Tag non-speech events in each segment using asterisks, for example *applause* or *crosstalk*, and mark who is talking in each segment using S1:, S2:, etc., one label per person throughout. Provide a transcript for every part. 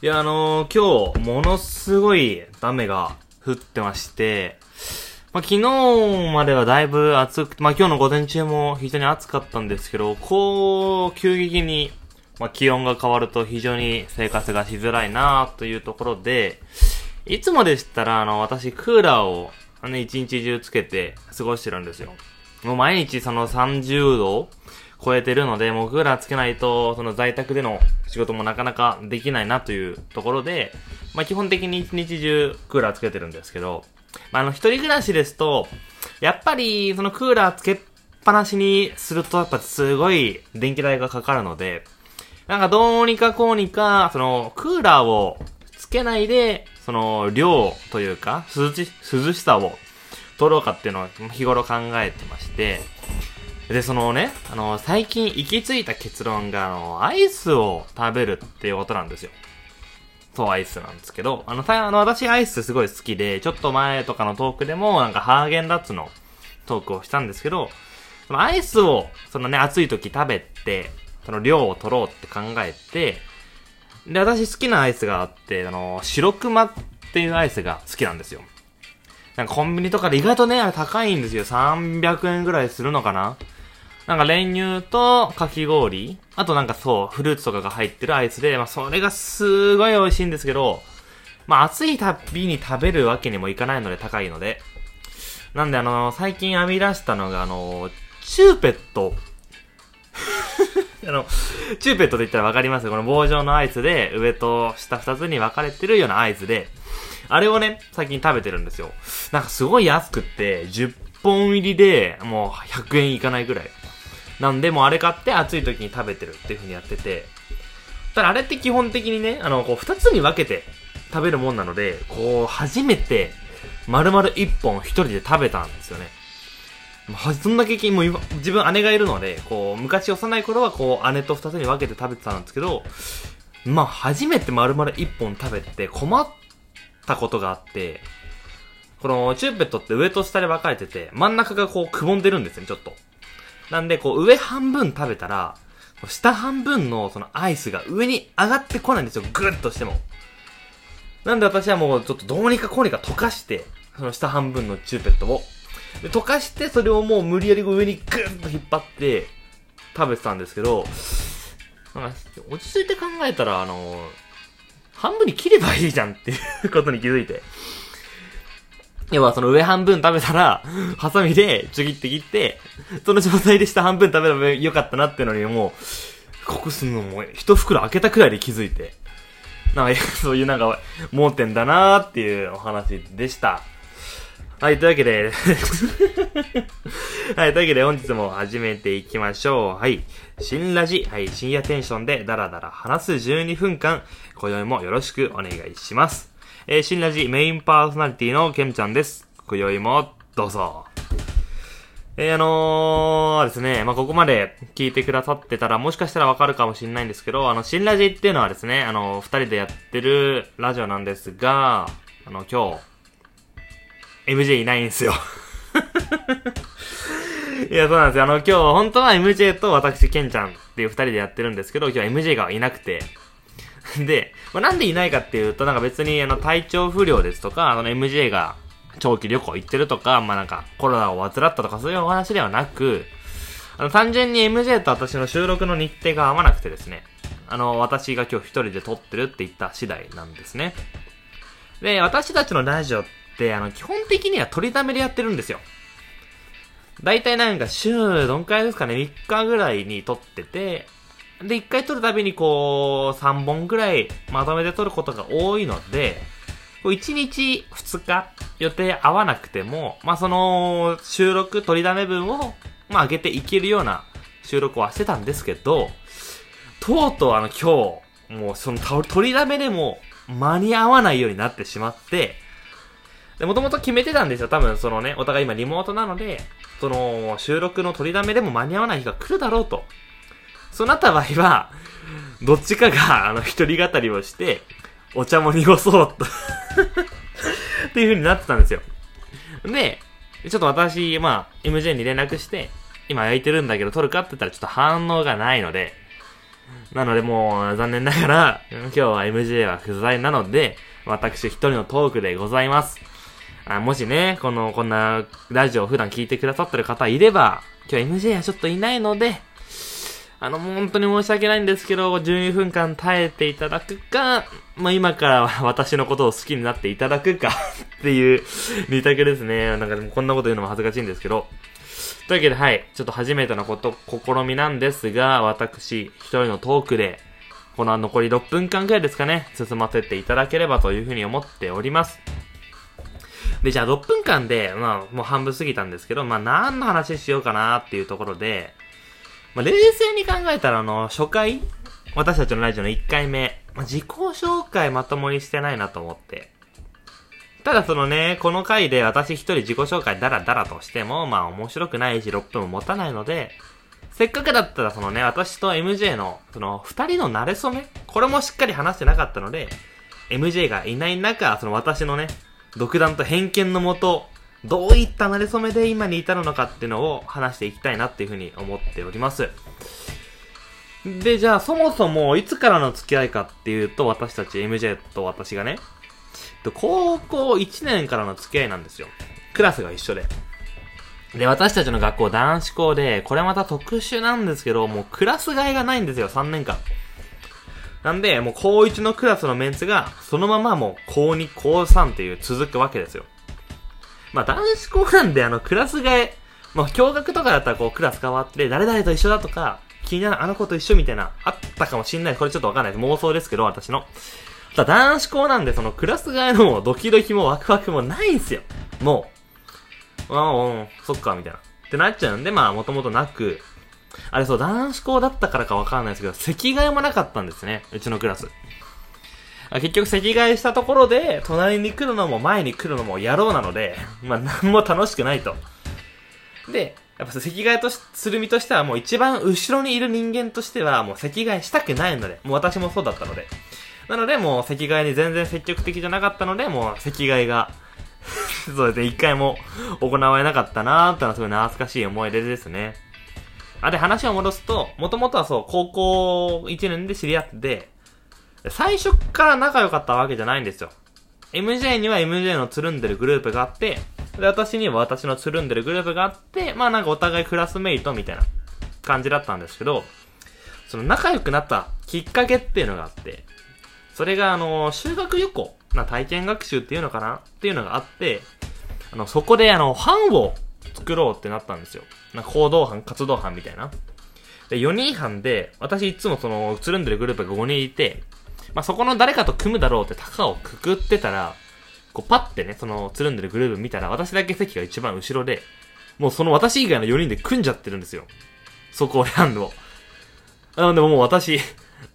S1: いや、あのー、今日、ものすごい雨が降ってまして、まあ、昨日まではだいぶ暑くて、まあ、今日の午前中も非常に暑かったんですけど、こう、急激に、まあ、気温が変わると非常に生活がしづらいなというところで、いつもでしたら、あの、私、クーラーを、あの、一日中つけて過ごしてるんですよ。もう毎日その30度超えてるので、もうクーラーつけないと、その在宅での仕事もなかなかできないなというところで、まあ基本的に一日中クーラーつけてるんですけど、まああの一人暮らしですと、やっぱりそのクーラーつけっぱなしにするとやっぱすごい電気代がかかるので、なんかどうにかこうにか、そのクーラーをつけないで、その量というか、涼し、涼しさを取ろうかっていうのを日頃考えてまして、で、そのね、あの、最近行き着いた結論が、あの、アイスを食べるっていうことなんですよ。そう、アイスなんですけど、あの、たあの、私アイスすごい好きで、ちょっと前とかのトークでも、なんかハーゲンダッツのトークをしたんですけど、そのアイスを、そのね、暑い時食べて、その量を取ろうって考えて、で、私好きなアイスがあって、あの、白熊っていうアイスが好きなんですよ。なんかコンビニとかで意外とね、あれ高いんですよ。300円ぐらいするのかななんか練乳とかき氷、あとなんかそう、フルーツとかが入ってるアイスで、まあそれがすごい美味しいんですけど、まあ暑いたびに食べるわけにもいかないので高いので。なんであの、最近編み出したのがあの、チューペット。*laughs* あの、チューペットと言ったらわかります？この棒状のアイスで、上と下二つに分かれてるようなアイスで、あれをね、最近食べてるんですよ。なんかすごい安くって、10本入りで、もう100円いかないぐらい。なんで、もうあれ買って暑い時に食べてるっていう風にやってて、ただあれって基本的にね、あの、こう二つに分けて食べるもんなので、こう、初めて、丸々一本一人で食べたんですよね。そんだけもう自分姉がいるので、こう、昔幼い頃はこう、姉と二つに分けて食べてたんですけど、まあ、初めて丸々一本食べて困ったことがあって、このチューペットって上と下で分かれてて、真ん中がこうくぼんでるんですね、ちょっと。なんで、こう、上半分食べたら、下半分のそのアイスが上に上がってこないんですよ、ぐっとしても。なんで私はもうちょっとどうにかこうにか溶かして、その下半分のチューペットを。で、溶かして、それをもう無理やり上にぐっと引っ張って食べてたんですけど、なんか落ち着いて考えたら、あの半分に切ればいいじゃんっていうことに気づいて。要はその上半分食べたら、*laughs* ハサミでちょぎって切って、その状態で下半分食べればよかったなっていうのにもう、ここすんのも一袋開けたくらいで気づいて。なんか、*laughs* そういうなんか、盲点だなーっていうお話でした。はい、というわけで *laughs* はい、というわけで本日も始めていきましょう。はい、新ラジ、はい、深夜テンションでダラダラ話す12分間、今宵もよろしくお願いします。えー、新ラジメインパーソナリティのケンちゃんです。今宵もどうぞ。えー、あのー、ですね、まあ、ここまで聞いてくださってたら、もしかしたらわかるかもしれないんですけど、あの、新ラジっていうのはですね、あの、二人でやってるラジオなんですが、あの、今日、MJ いないんですよ。*laughs* いや、そうなんですよ。あの、今日、本当は MJ と私、ケンちゃんっていう二人でやってるんですけど、今日は MJ がいなくて、*laughs* で、まあ、なんでいないかっていうと、なんか別にあの体調不良ですとか、あの MJ が長期旅行行ってるとか、まあ、なんかコロナを患ったとかそういうお話ではなく、あの単純に MJ と私の収録の日程が合わなくてですね、あの、私が今日一人で撮ってるって言った次第なんですね。で、私たちのラジオって、あの、基本的には撮りためでやってるんですよ。だいたいなんか週、どんくらいですかね、3日ぐらいに撮ってて、で、一回撮るたびにこう、3本ぐらいまとめて撮ることが多いので、こう1日2日予定合わなくても、まあ、その収録取りだめ分を、まあ、上げていけるような収録はしてたんですけど、とうとうあの今日、もうその取りだめでも間に合わないようになってしまって、で、もともと決めてたんですよ。多分そのね、お互い今リモートなので、その収録の取りだめでも間に合わない日が来るだろうと。そうなった場合は、どっちかが、あの、一人語りをして、お茶も濁そうと *laughs* っていう風になってたんですよ。で、ちょっと私、まあ、MJ に連絡して、今焼いてるんだけど撮るかって言ったらちょっと反応がないので、なのでもう残念ながら、今日は MJ は不在なので、私一人のトークでございます。あもしね、この、こんなラジオを普段聞いてくださってる方いれば、今日 MJ はちょっといないので、あの、本当に申し訳ないんですけど、12分間耐えていただくか、まあ、今から私のことを好きになっていただくか *laughs* っていう二択ですね。なんかでもこんなこと言うのも恥ずかしいんですけど。というわけで、はい。ちょっと初めてのこと、試みなんですが、私、一人のトークで、この残り6分間くらいですかね、進ませていただければというふうに思っております。で、じゃあ6分間で、まあ、もう半分過ぎたんですけど、まあ、何の話しようかなっていうところで、まあ、冷静に考えたら、あの、初回私たちのラジオの1回目、まあ、自己紹介まともにしてないなと思って。ただそのね、この回で私一人自己紹介ダラダラとしても、まあ面白くないし6分も持たないので、せっかくだったらそのね、私と MJ の、その二人の馴れ初めこれもしっかり話してなかったので、MJ がいない中、その私のね、独断と偏見のもと、どういった馴れ初めで今に至るのかっていうのを話していきたいなっていうふうに思っております。で、じゃあそもそもいつからの付き合いかっていうと、私たち MJ と私がね、高校1年からの付き合いなんですよ。クラスが一緒で。で、私たちの学校男子校で、これまた特殊なんですけど、もうクラス替えがないんですよ、3年間。なんで、もう高1のクラスのメンツが、そのままもう高2、高3っていう続くわけですよ。まあ男子校なんであのクラス替え、まあ共学とかだったらこうクラス変わって、誰々と一緒だとか、気になるあの子と一緒みたいな、あったかもしんない。これちょっとわかんないです。妄想ですけど、私の。ただ男子校なんで、そのクラス替えのドキドキもワクワクもないんすよ。もう。ああ、うん、そっか、みたいな。ってなっちゃうんで、まあ、もともとなく、あれそう、男子校だったからかわかんないですけど、席替えもなかったんですね。うちのクラス。結局席替えしたところで、隣に来るのも前に来るのも野郎なので、まあ、なんも楽しくないと。で、やっぱ席替えとする身としてはもう一番後ろにいる人間としてはもう席替えしたくないので、もう私もそうだったので。なのでもう席替えに全然積極的じゃなかったので、もう席替えが *laughs* そうですね、一回も行われなかったなーってのはすごい懐かしい思い出ですね。あ、で話を戻すと、もともとはそう、高校1年で知り合って、最初から仲良かったわけじゃないんですよ。MJ には MJ のつるんでるグループがあって、で、私には私のつるんでるグループがあって、まあなんかお互いクラスメイトみたいな感じだったんですけど、その仲良くなったきっかけっていうのがあって、それがあの、修学旅行、な体験学習っていうのかなっていうのがあって、あの、そこであの、班を作ろうってなったんですよ。な行動班、活動班みたいな。で、4人班で、私いつもその、つるんでるグループが5人いて、まあ、そこの誰かと組むだろうって高をくくってたら、こうパッてね、そのつるんでるグループ見たら、私だけ席が一番後ろで、もうその私以外の4人で組んじゃってるんですよ。そこを選んの。なのでももう私、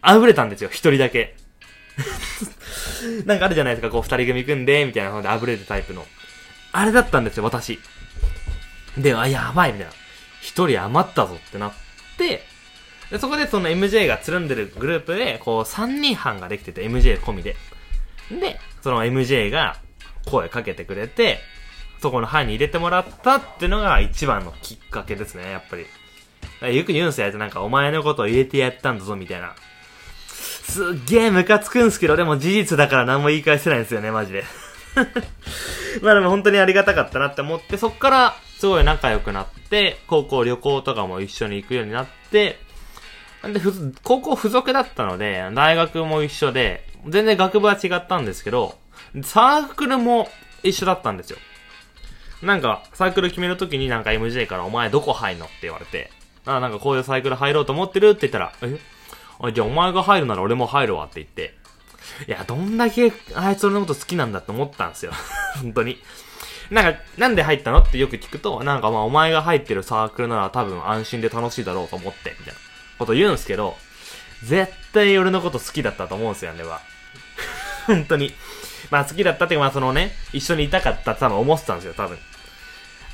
S1: あぶれたんですよ、一人だけ。*laughs* なんかあるじゃないですか、こう二人組組んで、みたいなのであぶれるタイプの。あれだったんですよ、私。で、あ、やばい、みたいな。一人余ったぞってなって、で、そこでその MJ がつるんでるグループで、こう、3人班ができてて、MJ 込みで。で、その MJ が声かけてくれて、そこの班に入れてもらったっていうのが一番のきっかけですね、やっぱり。よく言うんすよ、なんか、お前のことを入れてやったんだぞ、みたいな。すっげえムカつくんすけど、でも事実だから何も言い返せないんですよね、マジで。*laughs* まあでも本当にありがたかったなって思って、そっからすごい仲良くなって、高校旅行とかも一緒に行くようになって、んで、高校付属だったので、大学も一緒で、全然学部は違ったんですけど、サークルも一緒だったんですよ。なんか、サークル決めるときになんか MJ からお前どこ入んのって言われて、あなんかこういうサークル入ろうと思ってるって言ったら、え？あじゃあお前が入るなら俺も入るわって言って、いや、どんだけあいつ俺のこと好きなんだって思ったんですよ。*laughs* 本当に。なんか、なんで入ったのってよく聞くと、なんかまあお前が入ってるサークルなら多分安心で楽しいだろうと思って、みたいなこと言うんすけど、絶対俺のこと好きだったと思うんすよ、あれは。*laughs* 本当に。まあ好きだったっていうか、まあそのね、一緒にいたかったって多分思ってたんですよ、多分。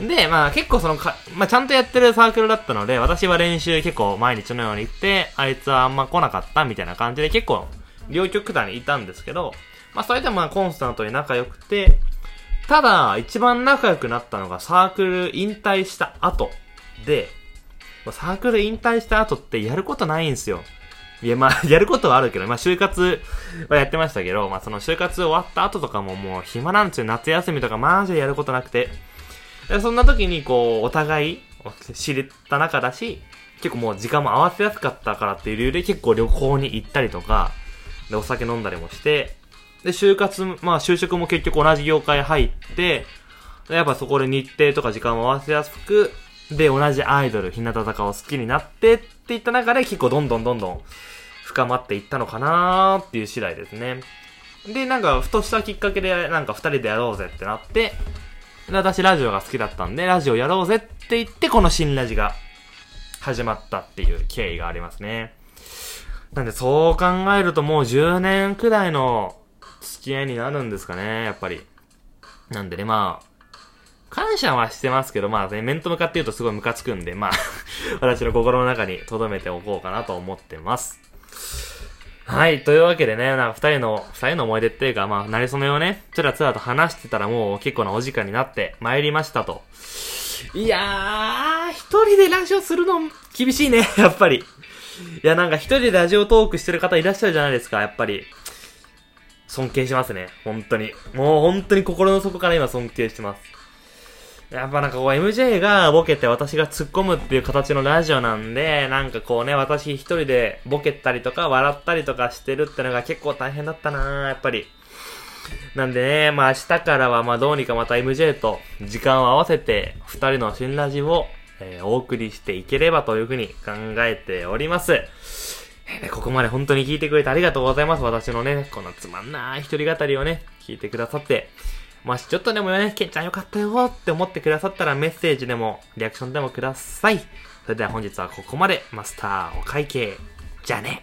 S1: で、まあ結構そのか、まあちゃんとやってるサークルだったので、私は練習結構毎日のように行って、あいつはあんま来なかったみたいな感じで結構、両極端にいたんですけど、まあそれでもまあコンスタントに仲良くて、ただ、一番仲良くなったのがサークル引退した後で、サークル引退した後ってやることないんですよ。いや、まあ、*laughs* やることはあるけど、まあ、就活はやってましたけど、まあ、その就活終わった後とかももう暇なんですよ。夏休みとかマジでやることなくて。そんな時に、こう、お互い知れた中だし、結構もう時間も合わせやすかったからっていう理由で結構旅行に行ったりとか、で、お酒飲んだりもして、で、就活、まあ、就職も結局同じ業界入って、やっぱそこで日程とか時間を合わせやすく、で、同じアイドル、日向坂を好きになってっていった中で結構どんどんどんどん深まっていったのかなーっていう次第ですね。で、なんか、ふとしたきっかけで、なんか二人でやろうぜってなって、で私ラジオが好きだったんで、ラジオやろうぜって言って、この新ラジが始まったっていう経緯がありますね。なんで、そう考えるともう10年くらいの付き合いになるんですかね、やっぱり。なんでね、まあ、感謝はしてますけど、まあね、面と向かって言うとすごいムカつくんで、まあ *laughs* 私の心の中に留めておこうかなと思ってます。はい、というわけでね、なんか二人の、二人の思い出っていうか、まあ、なりそめをね、つらつらと話してたらもう結構なお時間になって参りましたと。いやー、一人でラジオするの厳しいね、*laughs* やっぱり。いや、なんか一人でラジオトークしてる方いらっしゃるじゃないですか、やっぱり。尊敬しますね、本当に。もう本当に心の底から今尊敬してます。やっぱなんかこう MJ がボケて私が突っ込むっていう形のラジオなんで、なんかこうね、私一人でボケたりとか笑ったりとかしてるってのが結構大変だったなやっぱり。なんでね、まあ明日からはまあどうにかまた MJ と時間を合わせて二人の新ラジオを、えー、お送りしていければというふうに考えております。えー、ここまで本当に聞いてくれてありがとうございます。私のね、このつまんない一人語りをね、聞いてくださって。もしちょっとでもね、ケンちゃんよかったよって思ってくださったらメッセージでも、リアクションでもください。それでは本日はここまで。マスターお会計。じゃあね。